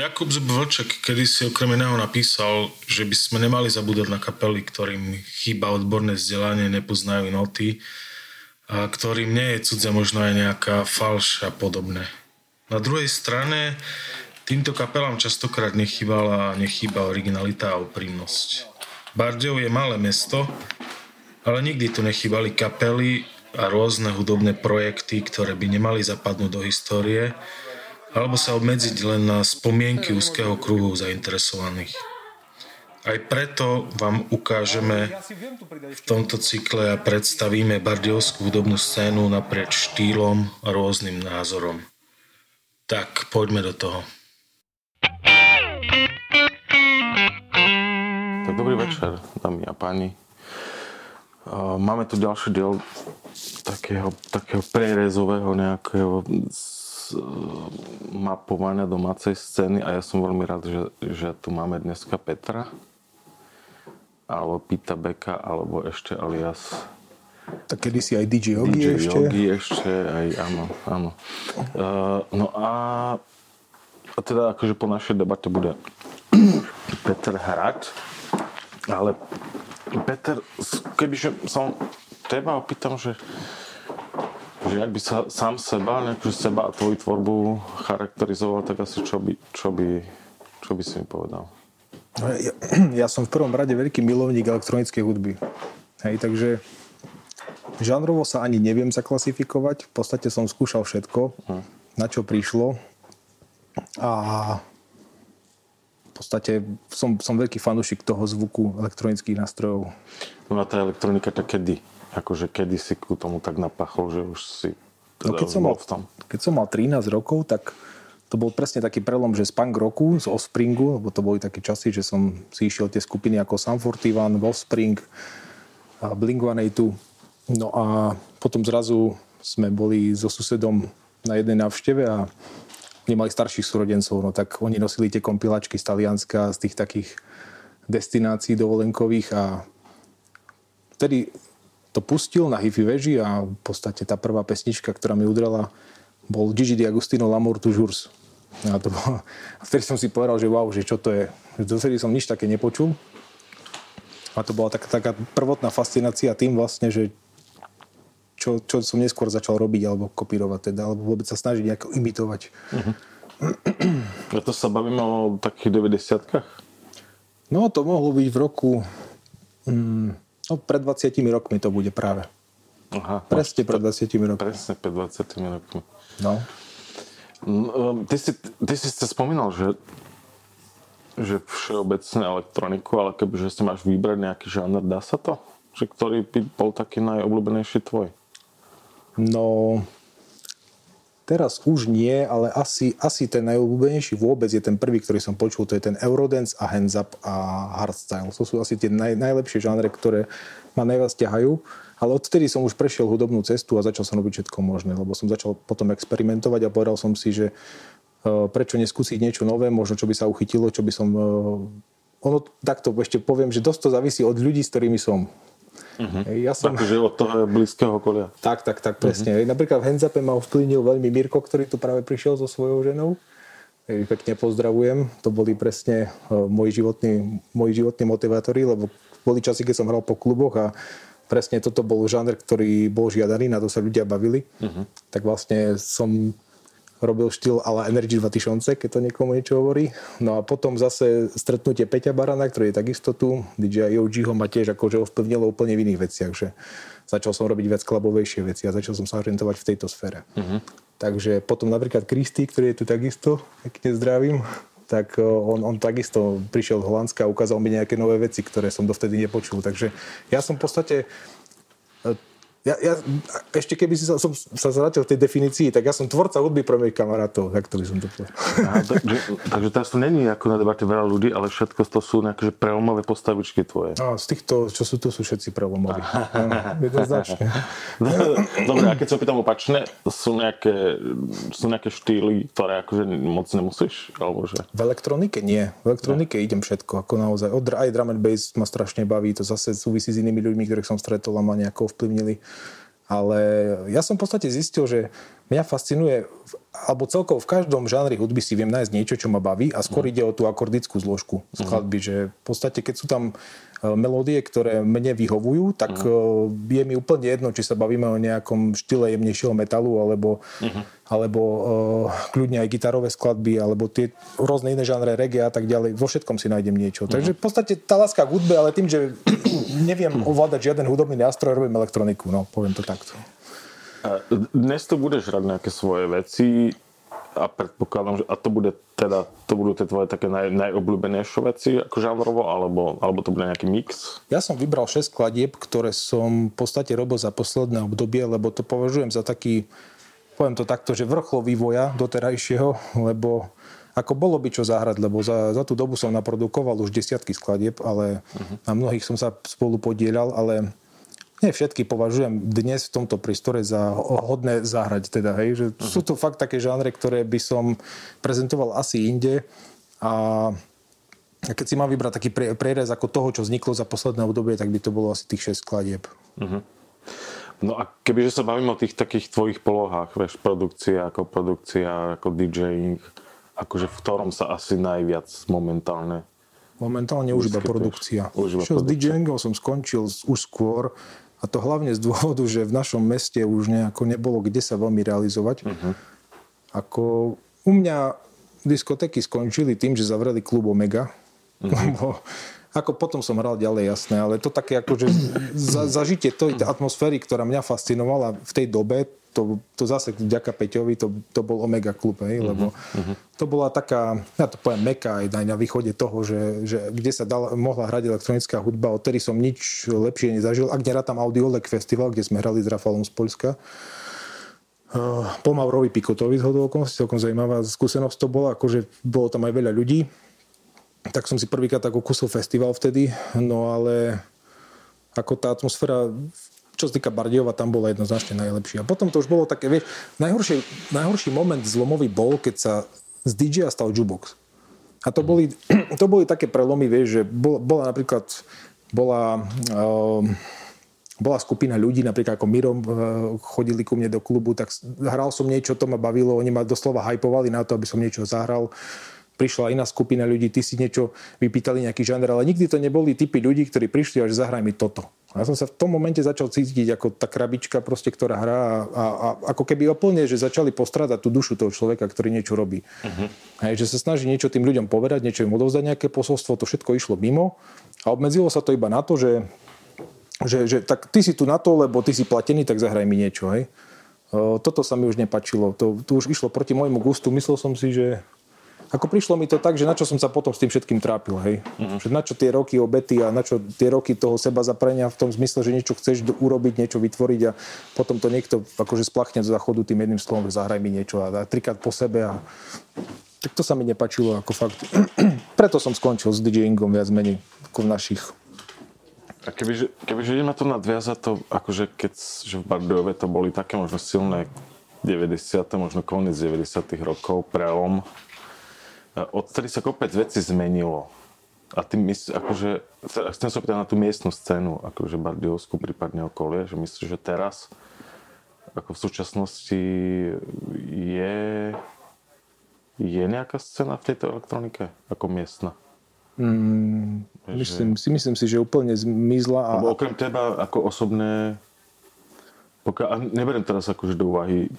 Jakub kedy si okrem iného napísal, že by sme nemali zabúdať na kapely, ktorým chýba odborné vzdelanie, nepoznajú noty a ktorým nie je cudze možno aj nejaká falš a podobné. Na druhej strane týmto kapelám častokrát nechýbala nechýba originalita a úprimnosť. Bardejov je malé mesto, ale nikdy tu nechýbali kapely a rôzne hudobné projekty, ktoré by nemali zapadnúť do histórie, alebo sa obmedziť len na spomienky úzkeho kruhu zainteresovaných. Aj preto vám ukážeme v tomto cykle a predstavíme bardiovskú hudobnú scénu naprieč štýlom a rôznym názorom. Tak, poďme do toho. Tak dobrý večer, dámy a páni. Máme tu ďalší diel takého, takého prerezového nejakého mapovania domácej scény a ja som veľmi rád, že, že tu máme dneska Petra alebo Pita Beka alebo ešte alias tak kedy si aj DJ Yogi DJ ešte? Yogi ešte, aj áno, áno. Uh, no a, a teda akože po našej debate bude Peter hrať, ale Peter, kebyže som teba opýtam, že že ak by sa sám seba, nejakú seba a tvoju tvorbu charakterizoval, tak asi čo by, čo by, čo by si mi povedal? No, ja, ja som v prvom rade veľký milovník elektronickej hudby. Hej, takže žánrovo sa ani neviem zaklasifikovať. V podstate som skúšal všetko, hm. na čo prišlo. A v podstate som, som veľký fanúšik toho zvuku elektronických nástrojov. No a tá elektronika tak kedy? Akože kedy si ku tomu tak napachol, že už si no, keď, som mal, v tom? keď som mal 13 rokov, tak to bol presne taký prelom, že z punk roku, z Offspringu, lebo to boli také časy, že som si išiel tie skupiny ako Sam 41, Offspring, a Blink-182. No a potom zrazu sme boli so susedom na jednej návšteve a nemali starších súrodencov, no tak oni nosili tie kompilačky z Talianska, z tých takých destinácií dovolenkových a vtedy to pustil na hifi veži a v podstate tá prvá pesnička, ktorá mi udrela, bol Gigi D'Agostino L'Amour toujours. A, to bolo, a vtedy som si povedal, že wow, že čo to je. Dovtedy som nič také nepočul. A to bola taká, taká prvotná fascinácia tým vlastne, že čo, čo som neskôr začal robiť alebo kopírovať teda, alebo vôbec sa snažiť nejako imitovať. Uh-huh. A to sa bavíme o takých 90 No to mohlo byť v roku... Mm, No pred 20 rokmi to bude práve. Aha, presne pred 20 rokmi. Presne pred 20 rokmi. No. no ty, si, ty si sa spomínal, že že všeobecne elektroniku, ale kebyže si máš vybrať nejaký žáner, dá sa to? Že ktorý by bol taký najobľúbenejší tvoj? No, teraz už nie, ale asi, asi ten najobľúbenejší vôbec je ten prvý, ktorý som počul, to je ten Eurodance a Hands Up a Hardstyle. To sú asi tie naj, najlepšie žánre, ktoré ma najviac ťahajú. Ale odtedy som už prešiel hudobnú cestu a začal som robiť všetko možné, lebo som začal potom experimentovať a povedal som si, že e, prečo neskúsiť niečo nové, možno čo by sa uchytilo, čo by som... E, ono takto ešte poviem, že dosť to závisí od ľudí, s ktorými som. Uh-huh. Ja som... Takže od toho blízkeho okolia. Tak, tak, tak, presne. Uh-huh. Napríklad v Henzape ma ovplyvnil veľmi Mirko, ktorý tu práve prišiel so svojou ženou. Pekne pozdravujem. To boli presne uh, moji životní, moji životní motivátori, lebo boli časy, keď som hral po kluboch a presne toto bol žáner, ktorý bol žiadaný, na to sa ľudia bavili. Uh-huh. Tak vlastne som robil štýl ala Energy 2 Tyšonce, keď to niekomu niečo hovorí. No a potom zase stretnutie Peťa Barana, ktorý je takisto tu. DJ OG ho ma tiež akože ovplyvnilo úplne v iných veciach, že začal som robiť viac klubovejšie veci a začal som sa orientovať v tejto sfére. Uh-huh. Takže potom napríklad Kristy, ktorý je tu takisto, pekne zdravím, tak eh, on, on takisto prišiel z Holandska a ukázal mi nejaké nové veci, ktoré som dovtedy nepočul. Takže ja som v podstate ja, ja, ešte keby si sa, som sa zratil v tej definícii, tak ja som tvorca hudby pre mojich kamarátov, tak to by som to povedal. takže, takže teraz to není ako na debate veľa ľudí, ale všetko to sú nejaké prelomové postavičky tvoje. A z týchto, čo sú tu, sú všetci prelomoví. Jednoznačne. Dobre, a keď sa opýtam opačne, sú nejaké, sú nejaké štýly, ktoré akože moc nemusíš? Alebo že... V elektronike nie. V elektronike ne. idem všetko, ako naozaj. Od, aj drum and bass ma strašne baví, to zase súvisí s inými ľuďmi, ktorých som stretol a ma nejako ovplyvnili Ale ja som v podstate zistil, že mňa fascinuje, alebo celkovo v každom žánri hudby si viem nájsť niečo, čo ma baví a skôr mm. ide o tú akordickú zložku skladby, mm. že v podstate keď sú tam melódie, ktoré mne vyhovujú, tak mm. je mi úplne jedno, či sa bavíme o nejakom štýle jemnejšieho metalu, alebo, mm. alebo uh, kľudne aj gitarové skladby, alebo tie rôzne iné žánre reggae a tak ďalej. Vo všetkom si nájdem niečo. Mm. Takže v podstate tá láska k hudbe, ale tým, že neviem ovládať žiaden hudobný nástroj, robím elektroniku, no poviem to takto. Dnes to budeš hrať nejaké svoje veci a predpokladám, že a to bude teda, to budú tie tvoje také naj, najobľúbenejšie veci ako žánrovo, alebo, alebo to bude nejaký mix? Ja som vybral 6 kladieb, ktoré som v podstate robil za posledné obdobie, lebo to považujem za taký, poviem to takto, že vrchol vývoja doterajšieho, lebo ako bolo by čo zahrať, lebo za, za tú dobu som naprodukoval už desiatky skladieb, ale uh-huh. na mnohých som sa spolu podielal, ale nie všetky považujem dnes v tomto prístore za hodné zahrať. Teda, hej, že uh-huh. Sú to fakt také žánre, ktoré by som prezentoval asi inde a keď si mám vybrať taký prierez ako toho, čo vzniklo za posledné obdobie, tak by to bolo asi tých 6 skladieb. Uh-huh. No a kebyže sa bavíme o tých takých tvojich polohách, vieš, produkcia ako produkcia, ako DJing, akože v ktorom sa asi najviac momentálne Momentálne už iba produkcia. Už iba Čo produkcia. s DJingom som skončil už skôr a to hlavne z dôvodu, že v našom meste už nejako nebolo kde sa veľmi realizovať. Uh-huh. Ako u mňa diskotéky skončili tým, že zavreli klub Omega. Uh-huh. Lebo ako potom som hral ďalej, jasné, ale to také akože za, zažitie tej atmosféry, ktorá mňa fascinovala v tej dobe, to, to zase vďaka Peťovi, to, to bol Omega klub, hej, lebo uh-huh. to bola taká, ja to poviem, meka aj na východe toho, že, že kde sa dala, mohla hrať elektronická hudba, odtedy som nič lepšie nezažil, ak tam Audiolek festival, kde sme hrali s Rafalom z Polska. Uh, po Maurovi Pikotovi z hodou celkom zaujímavá skúsenosť to bola, akože bolo tam aj veľa ľudí, tak som si prvýkrát tak okusil festival vtedy, no ale ako tá atmosféra čo sa týka Bardiova, tam bola jednoznačne najlepšia. A potom to už bolo také, vieš, najhorší, najhorší moment zlomový bol, keď sa z DJ stal jukebox. A to boli, to boli také prelomy, vieš, že bola, bola napríklad bola, uh, bola skupina ľudí, napríklad ako Mirom uh, chodili ku mne do klubu, tak hral som niečo, to ma bavilo, oni ma doslova hypovali na to, aby som niečo zahral prišla iná skupina ľudí, ty si niečo vypýtali nejaký žáner, ale nikdy to neboli typy ľudí, ktorí prišli a že zahraj mi toto. A ja som sa v tom momente začal cítiť ako tá krabička, proste, ktorá hrá a, a, a ako keby úplne, že začali postradať tú dušu toho človeka, ktorý niečo robí. Uh-huh. Hej, že sa snaží niečo tým ľuďom povedať, niečo im odovzdať, nejaké posolstvo, to všetko išlo mimo a obmedzilo sa to iba na to, že, že, že tak ty si tu na to, lebo ty si platený, tak zahraj mi niečo. Hej. Toto sa mi už nepačilo. To, to už išlo proti môjmu gustu. Myslel som si, že ako prišlo mi to tak, že na čo som sa potom s tým všetkým trápil, hej. Že na čo tie roky obety a na čo tie roky toho seba zaprenia v tom zmysle, že niečo chceš urobiť, niečo vytvoriť a potom to niekto akože splachne do záchodu tým jedným slovom, že zahraj mi niečo a, a trikrát po sebe a tak to sa mi nepačilo ako fakt. Preto som skončil s DJingom viac menej ako v našich a kebyže, kebyže ideme to nadviazať, to akože keď že v Bardejove to boli také možno silné 90. možno koniec 90. rokov, prelom odtedy sa kopec veci zmenilo. A tým mysl, akože, chcem sa opýtať na tú miestnu scénu, akože Bardiovskú, prípadne okolie, že myslíš, že teraz, ako v súčasnosti, je, je nejaká scéna v tejto elektronike ako miestna? Mm, myslím, si, myslím si, že úplne zmizla. A... Lebo okrem teba ako osobné pokiaľ, a neberiem teraz akože do úvahy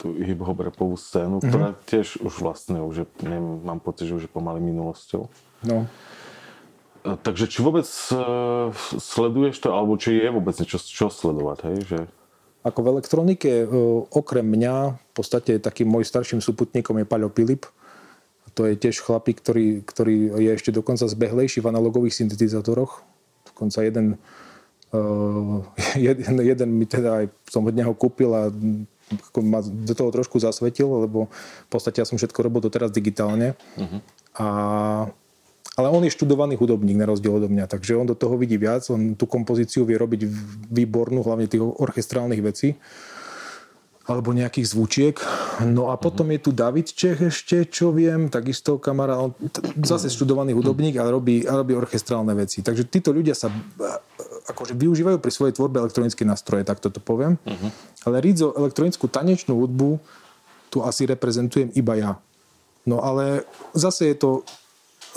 tú hip-hop rapovú scénu, mm-hmm. ktorá tiež už vlastne, už je, neviem, mám pocit, že už je pomaly minulosťou. No. Takže či vôbec uh, sleduješ to, alebo či je vôbec niečo čo sledovať, hej? Že... Ako v elektronike, uh, okrem mňa, v podstate takým môj starším súputníkom je Paľo Pilip. To je tiež chlapík, ktorý, ktorý je ešte dokonca zbehlejší v analogových syntetizátoroch. Dokonca jeden Uh, jeden, jeden mi teda aj som od neho kúpil a ma do toho trošku zasvetil, lebo v podstate ja som všetko robil doteraz digitálne. Uh-huh. A, ale on je študovaný hudobník na rozdiel odo mňa, takže on do toho vidí viac, on tú kompozíciu vie robiť výbornú, hlavne tých orchestrálnych vecí alebo nejakých zvučiek. No a potom je tu David Čech ešte, čo viem, takisto kamarát, on zase študovaný hudobník, ale robí, robí orchestrálne veci. Takže títo ľudia sa akože využívajú pri svojej tvorbe elektronické nástroje, tak toto poviem. Uh-huh. Ale Rizo elektronickú tanečnú hudbu tu asi reprezentujem iba ja. No ale zase je to,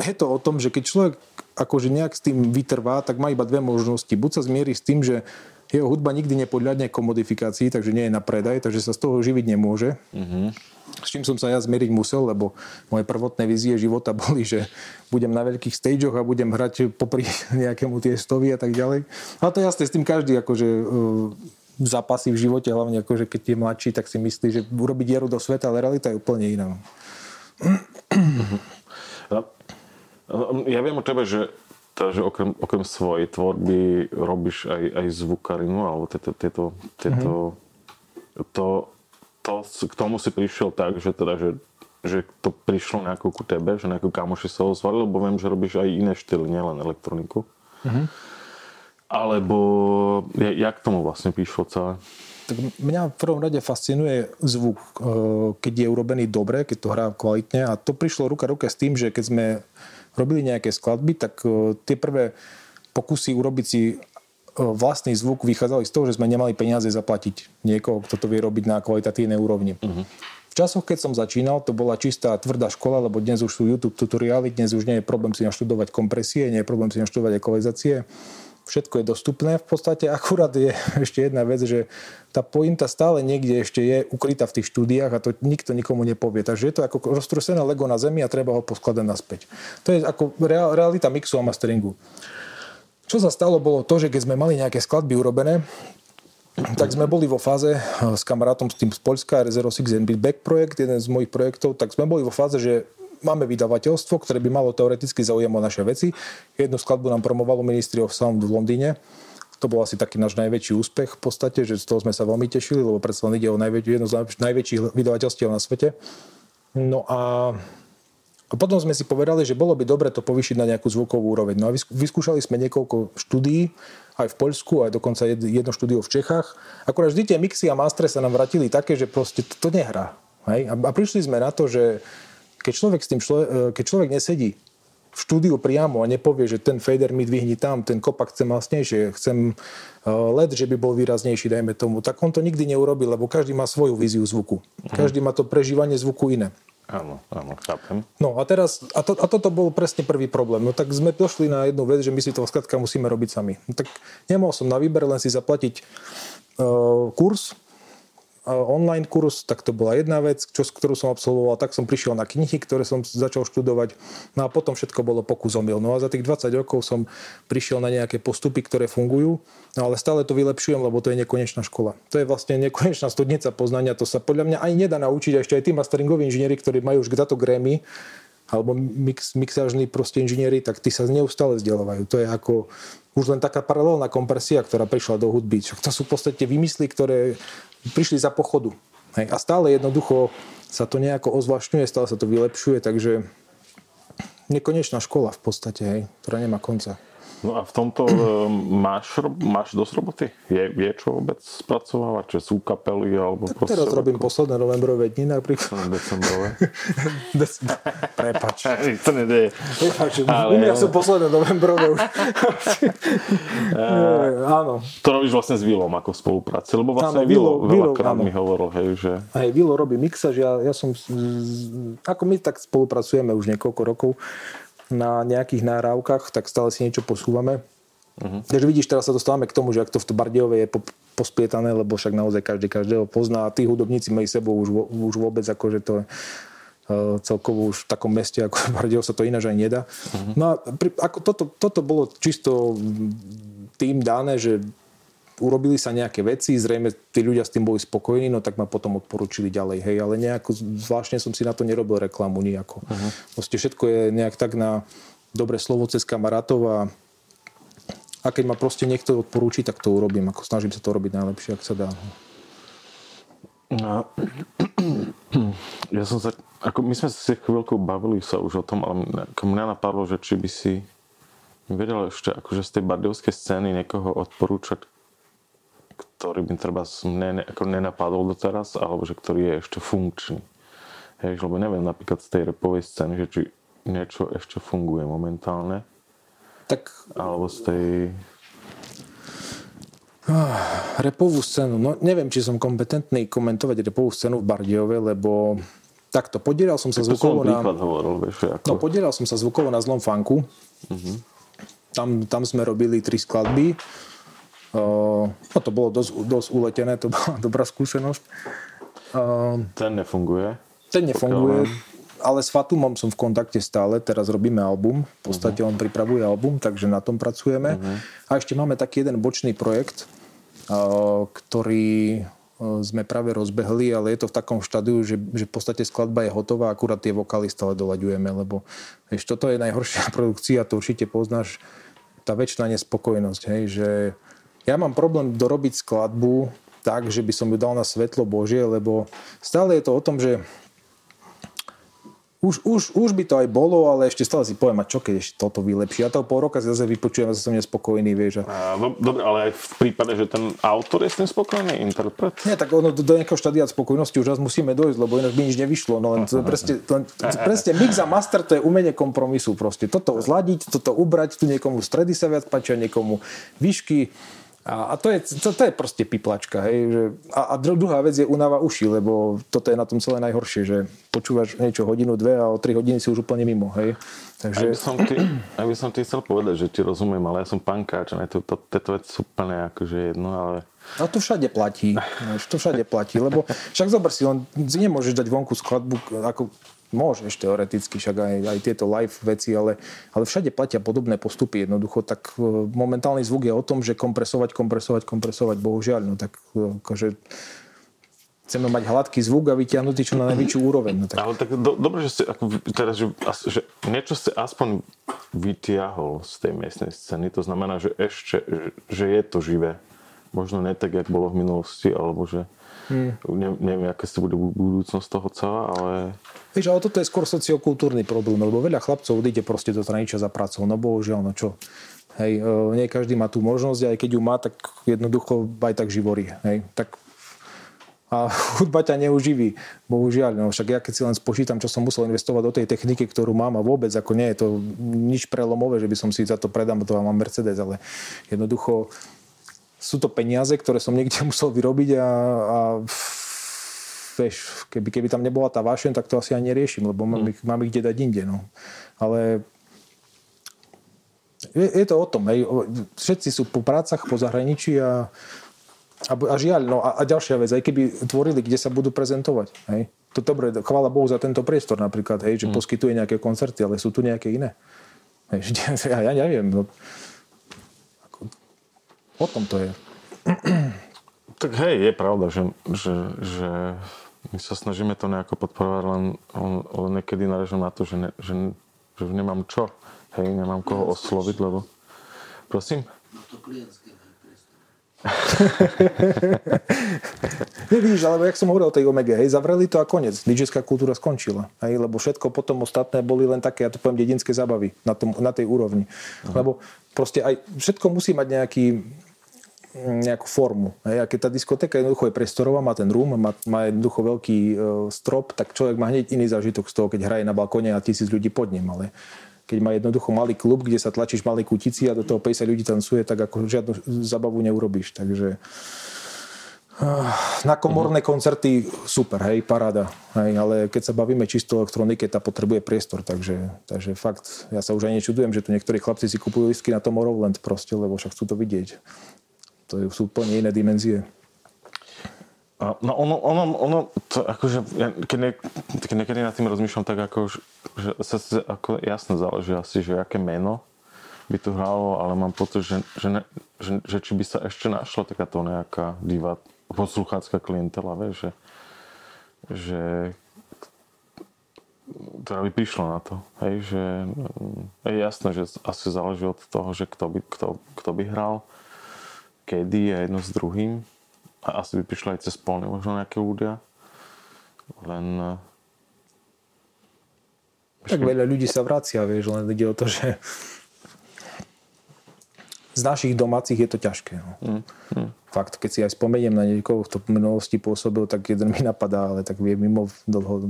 je to o tom, že keď človek akože nejak s tým vytrvá, tak má iba dve možnosti. Buď sa zmierí s tým, že jeho hudba nikdy nepodľadne komodifikácii, takže nie je na predaj, takže sa z toho živiť nemôže. Uh-huh s čím som sa ja zmieriť musel, lebo moje prvotné vízie života boli, že budem na veľkých stageoch a budem hrať popri nejakému tiestovi a tak ďalej. A to je jasné, s tým každý akože uh, zápasy v živote, hlavne akože keď je mladší, tak si myslí, že urobiť dieru do sveta, ale realita je úplne iná. Ja viem o tebe, že že okrem, okrem svojej tvorby robíš aj, aj zvukarinu, alebo tieto, tieto, tieto mm-hmm. to to, k tomu si prišiel tak, že teda, že, že to prišlo nejako ku tebe, že nejako kamoši sa ozvali, lebo viem, že robíš aj iné štýly, nielen elektroniku. Mm-hmm. Alebo jak tomu vlastne prišlo celé? Tak mňa v prvom rade fascinuje zvuk, e, keď je urobený dobre, keď to hrá kvalitne a to prišlo ruka ruka s tým, že keď sme robili nejaké skladby, tak e, tie prvé pokusy urobiť si vlastný zvuk vychádzali z toho, že sme nemali peniaze zaplatiť niekoho, kto to vie robiť na kvalitatívnej úrovni. Uh-huh. V časoch, keď som začínal, to bola čistá tvrdá škola, lebo dnes už sú YouTube tutoriály, dnes už nie je problém si naštudovať kompresie, nie je problém si naštudovať ekvalizácie. Všetko je dostupné. V podstate akurát je ešte jedna vec, že tá pointa stále niekde ešte je ukrytá v tých štúdiách a to nikto nikomu nepovie. Takže je to ako roztrusené Lego na zemi a treba ho poskladať naspäť. To je ako realita mixu a masteringu. Čo sa stalo, bolo to, že keď sme mali nejaké skladby urobené, tak sme boli vo fáze eh, s kamarátom s tým z Polska, Rezero Six and Back projekt, jeden z mojich projektov, tak sme boli vo fáze, že máme vydavateľstvo, ktoré by malo teoreticky záujem o naše veci. Jednu skladbu nám promovalo Ministry of Sound v Londýne. To bol asi taký náš najväčší úspech v podstate, že z toho sme sa veľmi tešili, lebo predsa len ide o najväč- jedno z najväčších vydavateľstiev na svete. No a a potom sme si povedali, že bolo by dobre to povýšiť na nejakú zvukovú úroveň. No a vyskúšali sme niekoľko štúdií, aj v Poľsku, aj dokonca jedno štúdio v Čechách. Akorát vždy tie mixy a mastre sa nám vrátili také, že proste to, nehrá. Hej? A, prišli sme na to, že keď človek, s tým člo, e, keď človek nesedí v štúdiu priamo a nepovie, že ten fader mi dvihni tam, ten kopak chcem vlastnejšie, chcem e, LED, že by bol výraznejší, dajme tomu, tak on to nikdy neurobi, lebo každý má svoju víziu zvuku. Každý má to prežívanie zvuku iné. Áno, áno, chápem. No a teraz, a, to, a toto bol presne prvý problém. No tak sme došli na jednu vec, že my si to skladka musíme robiť sami. No, tak nemohol som na výber len si zaplatiť uh, kurz, online kurz, tak to bola jedna vec, čo, ktorú som absolvoval, tak som prišiel na knihy, ktoré som začal študovať, no a potom všetko bolo pokus omyl. No a za tých 20 rokov som prišiel na nejaké postupy, ktoré fungujú, no ale stále to vylepšujem, lebo to je nekonečná škola. To je vlastne nekonečná studnica poznania, to sa podľa mňa aj nedá naučiť, ešte aj tí masteringoví inžinieri, ktorí majú už za to grémy, alebo mix, mixážni proste inžinieri, tak tí sa neustále vzdelávajú. To je ako už len taká paralelná kompresia, ktorá prišla do hudby. To sú v podstate vymysly, ktoré prišli za pochodu. Hej. A stále jednoducho sa to nejako ozvlášňuje, stále sa to vylepšuje, takže nekonečná škola v podstate, hej, ktorá nemá konca. No a v tomto e, máš, máš dosť roboty? Je, je čo vôbec spracovávať? Či sú kapely? Alebo tak teraz robím ako... posledné novembrové dni napríklad. Decembrové. Des... Prepač. to nedeje. Prepač, ale... u mňa sú posledné novembrové už. áno. To robíš vlastne s Vilom ako spolupráci, lebo vlastne áno, Vilo, Vilo veľakrát mi hovoril, hej, že... Aj Vilo robí mixaž, ja, ja som... Ako my tak spolupracujeme už niekoľko rokov na nejakých náravkách, tak stále si niečo posúvame. Uh-huh. Takže vidíš, teraz sa dostávame k tomu, že ak to v Bardejove je pospietané, lebo však naozaj každý každého pozná a tí hudobníci majú sebou už, už vôbec akože to uh, celkovo už v takom meste ako Bardejov sa to ináč aj nedá. Uh-huh. No a pri, ako toto, toto bolo čisto tým dané, že urobili sa nejaké veci, zrejme tí ľudia s tým boli spokojní, no tak ma potom odporúčili ďalej, hej, ale nejako zvláštne som si na to nerobil reklamu nejako. Uh-huh. Proste všetko je nejak tak na dobre slovo cez kamarátov a a keď ma proste niekto odporúči, tak to urobím. Ako snažím sa to robiť najlepšie, ak sa dá. No, ja som sa, ako my sme si chvíľku bavili sa už o tom, ale mňa napadlo, že či by si vedel ešte akože z tej bardejovskej scény niekoho odporúčať, ktorý by treba ne, ako nenapadol doteraz, alebo že ktorý je ešte funkčný. Hej, lebo neviem napríklad z tej repovej scény, že či niečo ešte funguje momentálne. Tak... Alebo z tej... Ah, repovú scénu. No neviem, či som kompetentný komentovať repovú scénu v Bardiove, lebo takto, podielal som sa zvukovo na... hovoril, vieš, ako... No, podielal som sa zvukovo na zlom funku. Uh-huh. Tam, tam sme robili tri skladby. No to bolo dosť, dosť uletené, to bola dobrá skúsenosť. Ten nefunguje? Ten nefunguje, ale s Fatumom som v kontakte stále, teraz robíme album, v podstate uh-huh. on pripravuje album, takže na tom pracujeme. Uh-huh. A ešte máme taký jeden bočný projekt, ktorý sme práve rozbehli, ale je to v takom štádiu, že, že v podstate skladba je hotová, akurát tie vokály stále doľaďujeme, lebo vieš, toto je najhoršia produkcia, to určite poznáš, tá väčšiná nespokojnosť, hej, že ja mám problém dorobiť skladbu tak, že by som ju dal na svetlo Božie, lebo stále je to o tom, že už, už, už by to aj bolo, ale ešte stále si poviem, a čo keď ešte toto vylepší. Ja to pol roka si zase vypočujem zase som nespokojný, vieš. A... Dobre, ale aj v prípade, že ten autor je s tým spokojný, interpret? Nie, tak ono do, do nejakého štádia spokojnosti už raz musíme dojsť, lebo inak by nič nevyšlo. No len to, presne, to, presne mix a master to je umenie kompromisu proste. Toto zladiť, toto ubrať, tu niekomu stredy sa viac páčia, niekomu výšky a, a to, je, to, to je proste piplačka. Hej, že, a, a druhá vec je unava uši, lebo toto je na tom celé najhoršie, že počúvaš niečo hodinu, dve a o tri hodiny si už úplne mimo. Hej. Takže... Ak by, som ty, ak by som ty chcel povedať, že ti rozumiem, ale ja som pankáč a to, to, tieto veci sú úplne akože jedno, ale... A to všade platí. To všade platí, lebo však zober si, on nemôžeš dať vonku skladbu, ako Môžeš teoreticky, však aj, aj tieto live veci, ale, ale všade platia podobné postupy. Jednoducho, tak e, momentálny zvuk je o tom, že kompresovať, kompresovať, kompresovať, bohužiaľ. No tak e, akože chceme mať hladký zvuk a vyťahnuť čo na najvyššiu úroveň. No tak... Ale tak do, dobre, že ste, ako, teraz, že, že niečo ste aspoň vytiahol z tej miestnej scény, to znamená, že ešte, že, že je to živé. Možno ne tak, jak bolo v minulosti, alebo že Hmm. Ne, neviem, aké sa bude budúcnosť toho celá, ale... Víš, ale toto je skôr sociokultúrny problém, lebo veľa chlapcov odíde proste do zahraničia za prácou. No bohužiaľ, no čo. Hej, e, nie každý má tú možnosť, aj keď ju má, tak jednoducho aj tak živorí. Hej, tak a hudba ťa neuživí, bohužiaľ. No, však ja keď si len spočítam, čo som musel investovať do tej techniky, ktorú mám a vôbec ako nie je to nič prelomové, že by som si za to predám, to mám Mercedes, ale jednoducho sú to peniaze, ktoré som niekde musel vyrobiť a, a vieš, keby, keby tam nebola tá vášeň, tak to asi ani neriešim, lebo mám, mm. ich, mám ich kde dať inde. No. Ale je, je to o tom. Hej. Všetci sú po prácach, po zahraničí a, a, a žiaľ, no a, a ďalšia vec, aj keby tvorili, kde sa budú prezentovať. Hej. To dobre, chvála Bohu za tento priestor napríklad, hej, že mm. poskytuje nejaké koncerty, ale sú tu nejaké iné. Hej, ja, ja neviem. No. O tom to je. Tak hej, je pravda, že, že, že my sa snažíme to nejako podporovať, len, len niekedy narežem na to, že, ne, že, že nemám čo. Hej, nemám koho osloviť, lebo... Prosím? No to klientské Nevíš, ale jak som hovoril o tej Omega, hej, zavreli to a konec. DJská kultúra skončila. Hej, lebo všetko potom ostatné boli len také, ja to poviem, dedinské zábavy na, tom, na tej úrovni. Aha. Lebo proste aj všetko musí mať nejaký nejakú formu. Hej. A keď tá diskotéka jednoducho je priestorová, má ten room, má, má jednoducho veľký e, strop, tak človek má hneď iný zážitok z toho, keď hraje na balkóne a tisíc ľudí pod ním. Ale keď má jednoducho malý klub, kde sa tlačíš malej kutici a do toho 50 ľudí tancuje, tak ako žiadnu zabavu neurobíš. Takže na komorné koncerty super, hej, paráda. Hej, ale keď sa bavíme čisto elektronike, tá potrebuje priestor, takže, takže fakt, ja sa už aj nečudujem, že tu niektorí chlapci si kupujú listky na Tomorrowland proste, lebo však chcú to vidieť. To sú úplne iné dimenzie. No ono, ono, ono to akože, ja, keď, ne, keď niekedy nad tým rozmýšľam, tak ako, že sa ako jasne záleží asi, že aké meno by tu hralo, ale mám pocit, že, že, ne, že, že či by sa ešte našla takáto nejaká diva, posluchácká klientela, vieš, že, že ktorá by prišla na to, hej, že je jasné, že asi záleží od toho, že kto by, kto, kto by hral, kedy a jedno s druhým. A asi by prišli aj cez polne možno nejaké ľudia. Len... Eh, tak veľa ľudí sa vracia, vieš, len ide o to, že z našich domácich je to ťažké. No. Mm, mm. Fakt, keď si aj spomeniem na niekoho, kto v minulosti pôsobil, tak jeden mi napadá, ale tak vie mimo dlho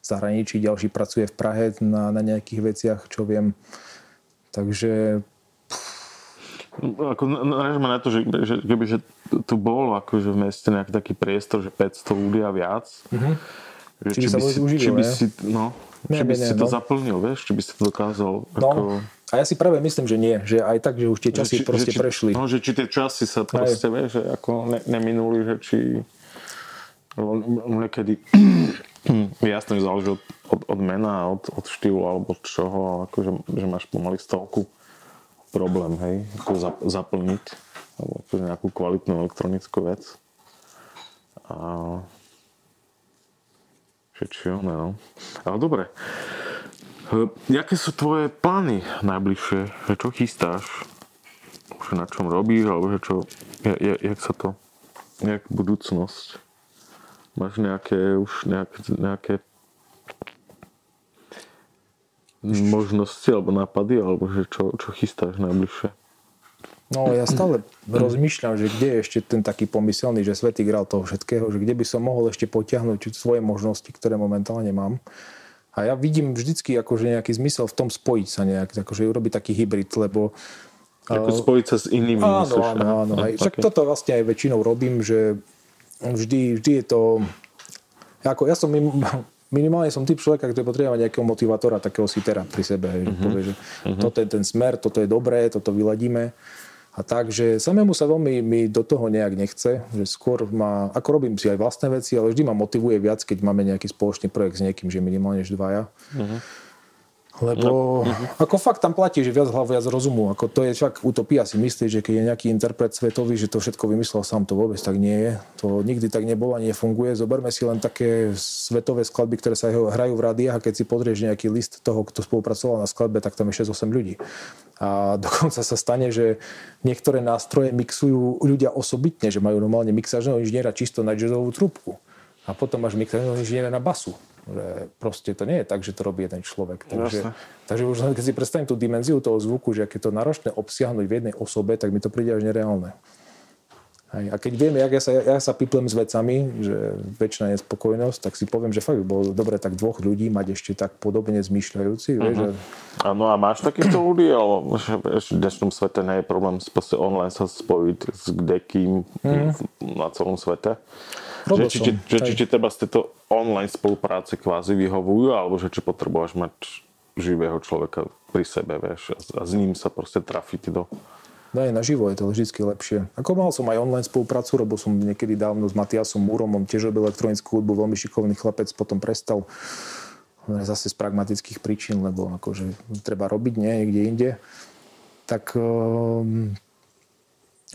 zahraničí, ďalší pracuje v Prahe na, na nejakých veciach, čo viem. Takže Ako, narážame na to, že, že keby že tu bol akože v meste nejaký taký priestor, že 500 ľudí a viac, mm-hmm. že, či, či, by si, užil, či by si, no, ne, či by ne, si ne, to no. zaplnil, vieš, či by si to dokázal. No. Ako... A ja si práve myslím, že nie, že aj tak, že už tie časy že proste že či, prešli. No, že či tie časy sa proste, aj. vieš, že ako ne, neminuli, že či niekedy jasne, záleží od, od, od mena, od, od štýlu alebo čoho, akože, že máš pomaly stovku problém, hej, ako zaplniť alebo akože nejakú kvalitnú elektronickú vec. A že či ono, no. Ale dobre. Jaké sú tvoje plány najbližšie? Čo chystáš? Že na čom robíš? Alebo čo, jak, jak sa to, jak budúcnosť? Máš nejaké už nejaké, nejaké možnosti alebo nápady, alebo že čo, čo chystáš najbližšie? No ja stále rozmýšľam, že kde je ešte ten taký pomyselný, že svetý grál toho všetkého, že kde by som mohol ešte potiahnuť svoje možnosti, ktoré momentálne mám. A ja vidím vždycky akože nejaký zmysel v tom spojiť sa nejak, akože urobiť taký hybrid, lebo ako spojiť sa s inými. Áno, myslíš, áno, áno. Aj, však okay. toto vlastne aj väčšinou robím, že vždy, vždy je to... Ako ja som minimálne som typ človeka, ktorý potrebuje mať nejakého motivátora, takého sitera pri sebe. Že mhm. povie, že uh-huh. toto je ten smer, toto je dobré, toto vyladíme. A tak, že samému sa veľmi mi do toho nejak nechce, že skôr ma, ako robím si aj vlastné veci, ale vždy ma motivuje viac, keď máme nejaký spoločný projekt s niekým, že minimálne než dvaja. Uh-huh. Lebo no. ako fakt tam platí, že viac hlav, viac rozumu. Ako to je však utopia si myslí, že keď je nejaký interpret svetový, že to všetko vymyslel sám, to vôbec tak nie je. To nikdy tak nebolo a nefunguje. Zoberme si len také svetové skladby, ktoré sa hrajú v rádiách a keď si pozrieš nejaký list toho, kto spolupracoval na skladbe, tak tam je 6-8 ľudí. A dokonca sa stane, že niektoré nástroje mixujú ľudia osobitne, že majú normálne mixážneho inžiniera čisto na jazzovú trúbku. A potom máš mixážneho inžiniera na basu. Že proste to nie je tak, že to robí jeden človek. Takže, takže už keď si predstavím tú dimenziu toho zvuku, že aké je to náročné obsiahnuť v jednej osobe, tak mi to príde až nereálne. Hej. A keď viem, jak ja sa, ja sa piplem s vecami, že väčšina nespokojnosť, tak si poviem, že fakt by bolo dobre tak dvoch ľudí mať ešte tak podobne zmýšľajúci. Uh-huh. Že... Áno, a máš takýchto ľudí, alebo v dnešnom svete nie je problém online sa spojiť s kdekým uh-huh. na celom svete? Že, či, či, že, či, či teba z tejto online spolupráce kvázi vyhovujú, alebo že či potrebuješ mať živého človeka pri sebe, vieš, a, a s ním sa proste trafiť do... No aj naživo je to vždy lepšie. Ako mal som aj online spoluprácu, robil som niekedy dávno s Matiasom Múrom, on tiež robil elektronickú hudbu, veľmi šikovný chlapec, potom prestal zase z pragmatických príčin, lebo akože treba robiť nie, niekde inde. Tak um,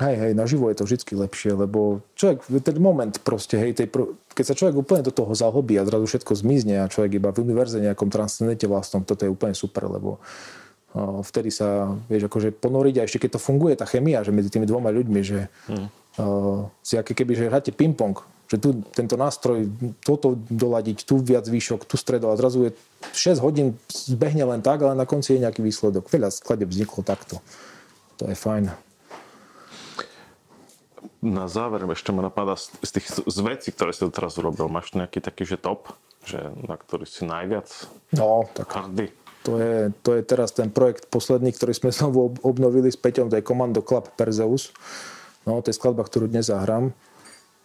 Hej, hej, naživo je to vždy lepšie, lebo človek, ten moment proste, hej, tej, keď sa človek úplne do toho zahobí a zrazu všetko zmizne a človek iba v univerze nejakom transcendente vlastnom, toto je úplne super, lebo uh, vtedy sa, vieš, akože ponoriť a ešte keď to funguje, tá chemia, že medzi tými dvoma ľuďmi, že hmm. uh, si aké keby, že hráte ping-pong, že tu tento nástroj, toto doladiť, tu viac výšok, tu stredol a zrazu je 6 hodín zbehne len tak, ale na konci je nejaký výsledok. Veľa skladeb vzniklo takto. To je fajn na záver ešte ma napadá z, tých z vecí, ktoré si teraz urobil. Máš nejaký taký, že top, že na ktorý si najviac no, tak hrdý? To je, to je teraz ten projekt posledný, ktorý sme znovu obnovili s Peťom, to je Commando Club Perzeus. No, to je skladba, ktorú dnes zahrám.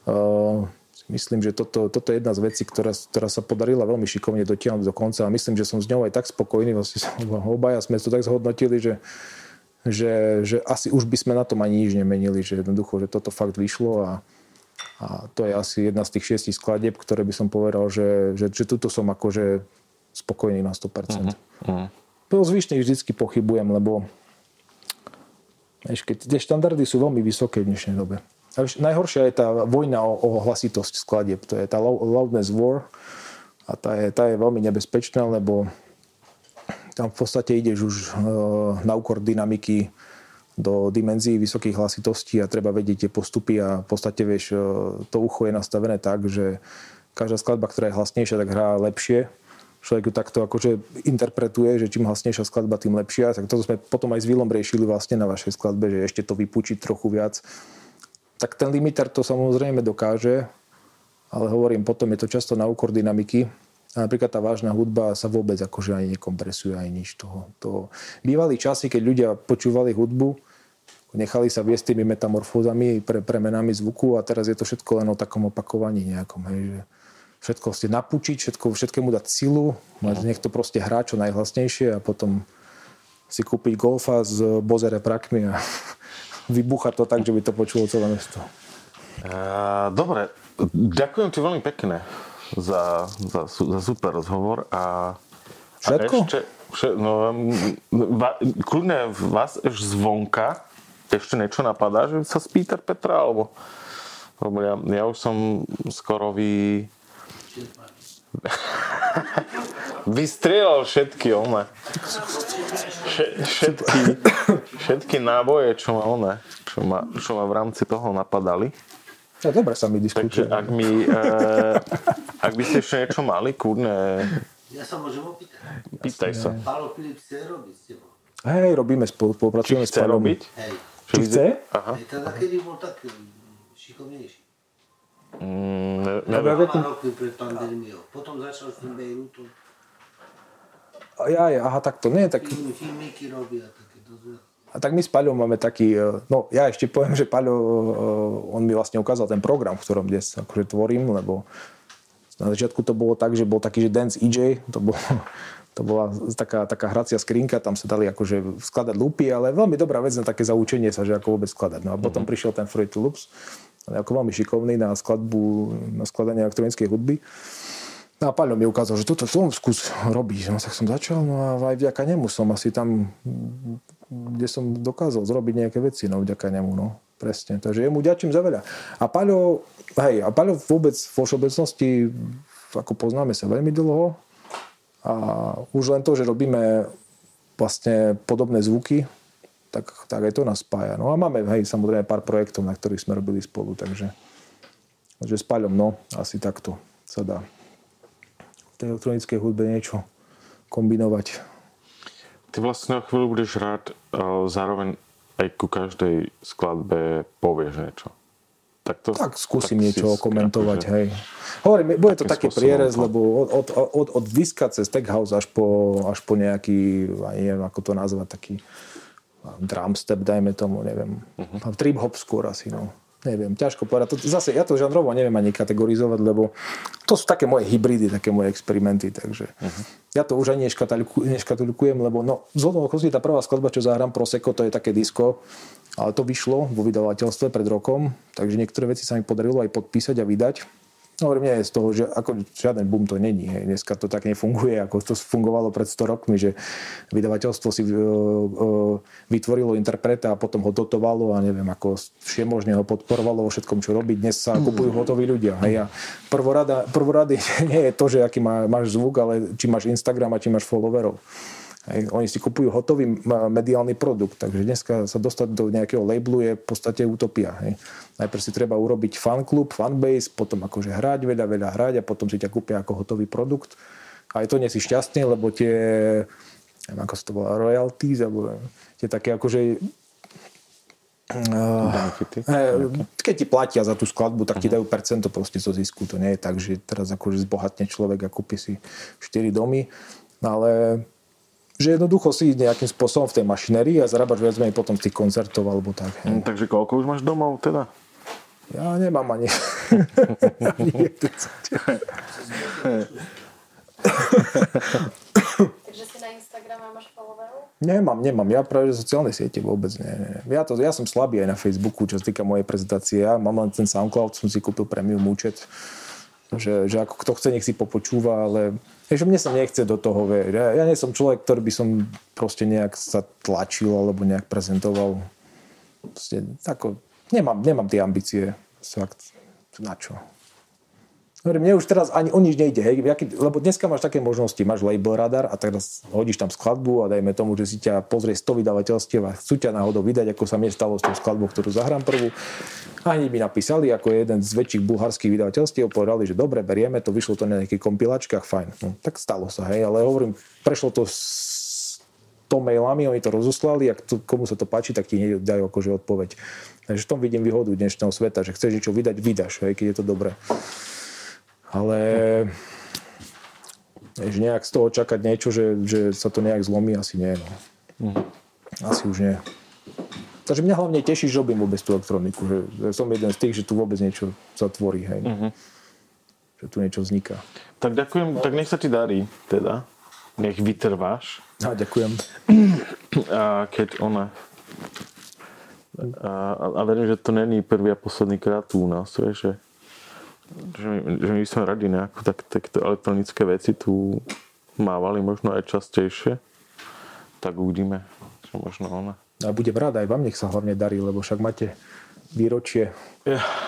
Uh, myslím, že toto, toto je jedna z vecí, ktorá, ktorá sa podarila veľmi šikovne dotiahnuť do konca a myslím, že som s ňou aj tak spokojný. Vlastne obaja sme to tak zhodnotili, že že, že asi už by sme na tom ani nič nemenili, že jednoducho, že toto fakt vyšlo a, a to je asi jedna z tých šiestich skladieb, ktoré by som povedal, že, že, že tuto som akože spokojný na 100%. Uh-huh. uh-huh. Po zvyšných vždycky pochybujem, lebo keď tie štandardy sú veľmi vysoké v dnešnej dobe. A najhoršia je tá vojna o, o hlasitosť skladieb. To je tá loudness war a tá je, tá je veľmi nebezpečná, lebo tam v podstate ideš už e, na úkor dynamiky do dimenzií vysokých hlasitostí a treba vedieť tie postupy a v podstate vieš, e, to ucho je nastavené tak, že každá skladba, ktorá je hlasnejšia, tak hrá lepšie. Človek ju takto akože interpretuje, že čím hlasnejšia skladba, tým lepšia. Tak toto sme potom aj s Vilom riešili vlastne na vašej skladbe, že ešte to vypučiť trochu viac. Tak ten limiter to samozrejme dokáže, ale hovorím, potom je to často na úkor dynamiky a napríklad tá vážna hudba sa vôbec akože ani nekompresuje, ani nič toho. To... Bývali časy, keď ľudia počúvali hudbu nechali sa viesť tými metamorfózami, pre, premenami zvuku a teraz je to všetko len o takom opakovaní nejakom, hej, že všetko ste napúčiť, všetko, všetkému dať silu, nech to proste hrá čo najhlasnejšie a potom si kúpiť golfa s bozere prakmi a vybuchať to tak, že by to počulo celé mesto. Uh, dobre, ďakujem ti veľmi pekne za, za, za super rozhovor a, Všetko? a ešte, vše, no, va, kľudne vás ešte zvonka ešte niečo napadá, že sa spýtať Petra, alebo, lebo ja, ja už som skoro vy... Vystrieľal všetky one. Všetky, všetky náboje, čo ma one, čo ma, čo ma v rámci toho napadali. No, dobre sa mi Takže diskutuje. ak, mi, e, ak by ste ešte niečo mali, kľudne Ja sa môžem opýtať. pýtaj sa. Pálo Filip chce robiť s tebou. Hej, robíme spolu, Či spolupracujeme s chce Paľom. robiť? Hej. Či chce? Aha. Hej, teda kedy bol tak mm, šikovnejší. Mm, ne, neviem. Dva roky pred pandémiou. Potom začal s tým Bejrutom. Ja, ja, aha, tak to nie, tak, Filmy, filmiky robí a také a tak my s Paľom máme taký, e, no ja ešte poviem, že Paľo, e, on mi vlastne ukázal ten program, v ktorom dnes akože tvorím, lebo na začiatku to bolo tak, že bol taký, že Dance EJ, to, bolo, to bola taká, taká hracia skrinka, tam sa dali akože skladať loopy, ale veľmi dobrá vec na také zaučenie sa, že ako vôbec skladať. No a potom prišiel ten Fruity Loops, ako veľmi šikovný na skladbu, na skladanie elektronickej hudby. No a Paľo mi ukázal, že toto som skús robiť. No tak som začal, no a aj vďaka nemu som asi tam, kde som dokázal zrobiť nejaké veci, no vďaka nemu, no. Presne, takže jemu ďačím za veľa. A Paľo, hej, a Paľo vôbec vo všeobecnosti, ako poznáme sa veľmi dlho, a už len to, že robíme vlastne podobné zvuky, tak, tak aj to nás spája. No a máme, hej, samozrejme pár projektov, na ktorých sme robili spolu, takže, takže s Paľom, no, asi takto sa dá v tej elektronickej hudbe niečo kombinovať. Ty vlastne na chvíľu budeš rád, ale zároveň aj ku každej skladbe povieš niečo. Tak, to, Tak skúsim tak niečo komentovať, akože- hej. Hovorím, bude to taký prierez, no. lebo od, od, od, od diska cez tech house až po, až po nejaký, neviem, ako to nazvať, taký drum step, dajme tomu, neviem. Uh-huh. Trip hop skôr asi, no. Neviem, ťažko povedať. To, zase, ja to žanrovo neviem ani kategorizovať, lebo to sú také moje hybridy, také moje experimenty, takže uh-huh. ja to už ani neškatulku- neškatulkujem, lebo no, z okolností tá prvá skladba, čo zahrám Prosecco, to je také disko, ale to vyšlo vo vydavateľstve pred rokom, takže niektoré veci sa mi podarilo aj podpísať a vydať. No, hovorím, nie je z toho, že ako žiaden boom to není. Hej. Dneska to tak nefunguje, ako to fungovalo pred 100 rokmi, že vydavateľstvo si uh, uh, vytvorilo interpreta a potom ho dotovalo a neviem, ako všemožne ho podporovalo vo všetkom, čo robí. Dnes sa kupujú hotoví ľudia. Hej. A prvorada, prvorady nie je to, že aký má, máš zvuk, ale či máš Instagram a či máš followerov. Hej, oni si kupujú hotový mediálny produkt, takže dneska sa dostať do nejakého labelu je v podstate utopia. Hej. Najprv si treba urobiť fanklub, fanbase, potom akože hrať, veľa, veľa hrať a potom si ťa kúpia ako hotový produkt. A aj to nie si šťastný, lebo tie, neviem, ako sa to volá, royalties, alebo tie také akože Benefity. Eh, Keď ti platia za tú skladbu, tak ti dajú percento proste zo zisku. To nie je tak, že teraz akože zbohatne človek a kúpi si 4 domy, ale že jednoducho si nejakým spôsobom v tej mašinérii a zarábaš viac menej potom z tých koncertov alebo tak. Hm, Takže koľko už máš domov teda? Ja nemám ani, ani. Takže si na Instagrame máš followerov? Nemám, nemám. Ja práve sociálne siete vôbec nie. nie. nie. Ja, to, ja som slabý aj na Facebooku, čo sa týka mojej prezentácie. Ja mám len ten SoundCloud, som si kúpil premium účet. Že, že ako kto chce, nech si popočúva, ale že mne sa nechce do toho, vieš. Ja, ja nie som človek, ktorý by som proste nejak sa tlačil alebo nejak prezentoval. Proste, ako, nemám, nemám tie ambície. Fakt, na čo? Hovorím, mne už teraz ani o nič nejde, hej, lebo dneska máš také možnosti, máš label radar a teraz hodíš tam skladbu a dajme tomu, že si ťa pozrie 100 vydavateľstiev a chcú ťa náhodou vydať, ako sa mi stalo s tou skladbou, ktorú zahrám prvú. A hneď mi napísali, ako jeden z väčších bulharských vydavateľstiev, povedali, že dobre, berieme to, vyšlo to na nejakých kompilačkách, fajn. No, tak stalo sa, hej, ale hovorím, prešlo to s to mailami, oni to rozoslali a kto- komu sa to páči, tak ti dajú akože odpoveď. Takže v tom vidím výhodu dnešného sveta, že chceš niečo vydať, vydaš, hej, keď je to dobré. Ale vieš, nejak z toho čakať niečo, že, že sa to nejak zlomí, asi nie. No. Asi už nie. Takže mňa hlavne teší, že robím vôbec tú elektroniku. Že, že som jeden z tých, že tu vôbec niečo sa tvorí. Hej. Uh-huh. Že tu niečo vzniká. Tak ďakujem, tak nech sa ti darí teda. Nech vytrváš. A ďakujem. A keď ona... A, a verím, že to není prvý a posledný krát u nás, vieš, že, že, my, že my sme radi nejako tak, takto elektronické veci tu mávali možno aj častejšie. Tak uvidíme, že možno ona. A budem rád, aj vám nech sa hlavne darí, lebo však máte výročie.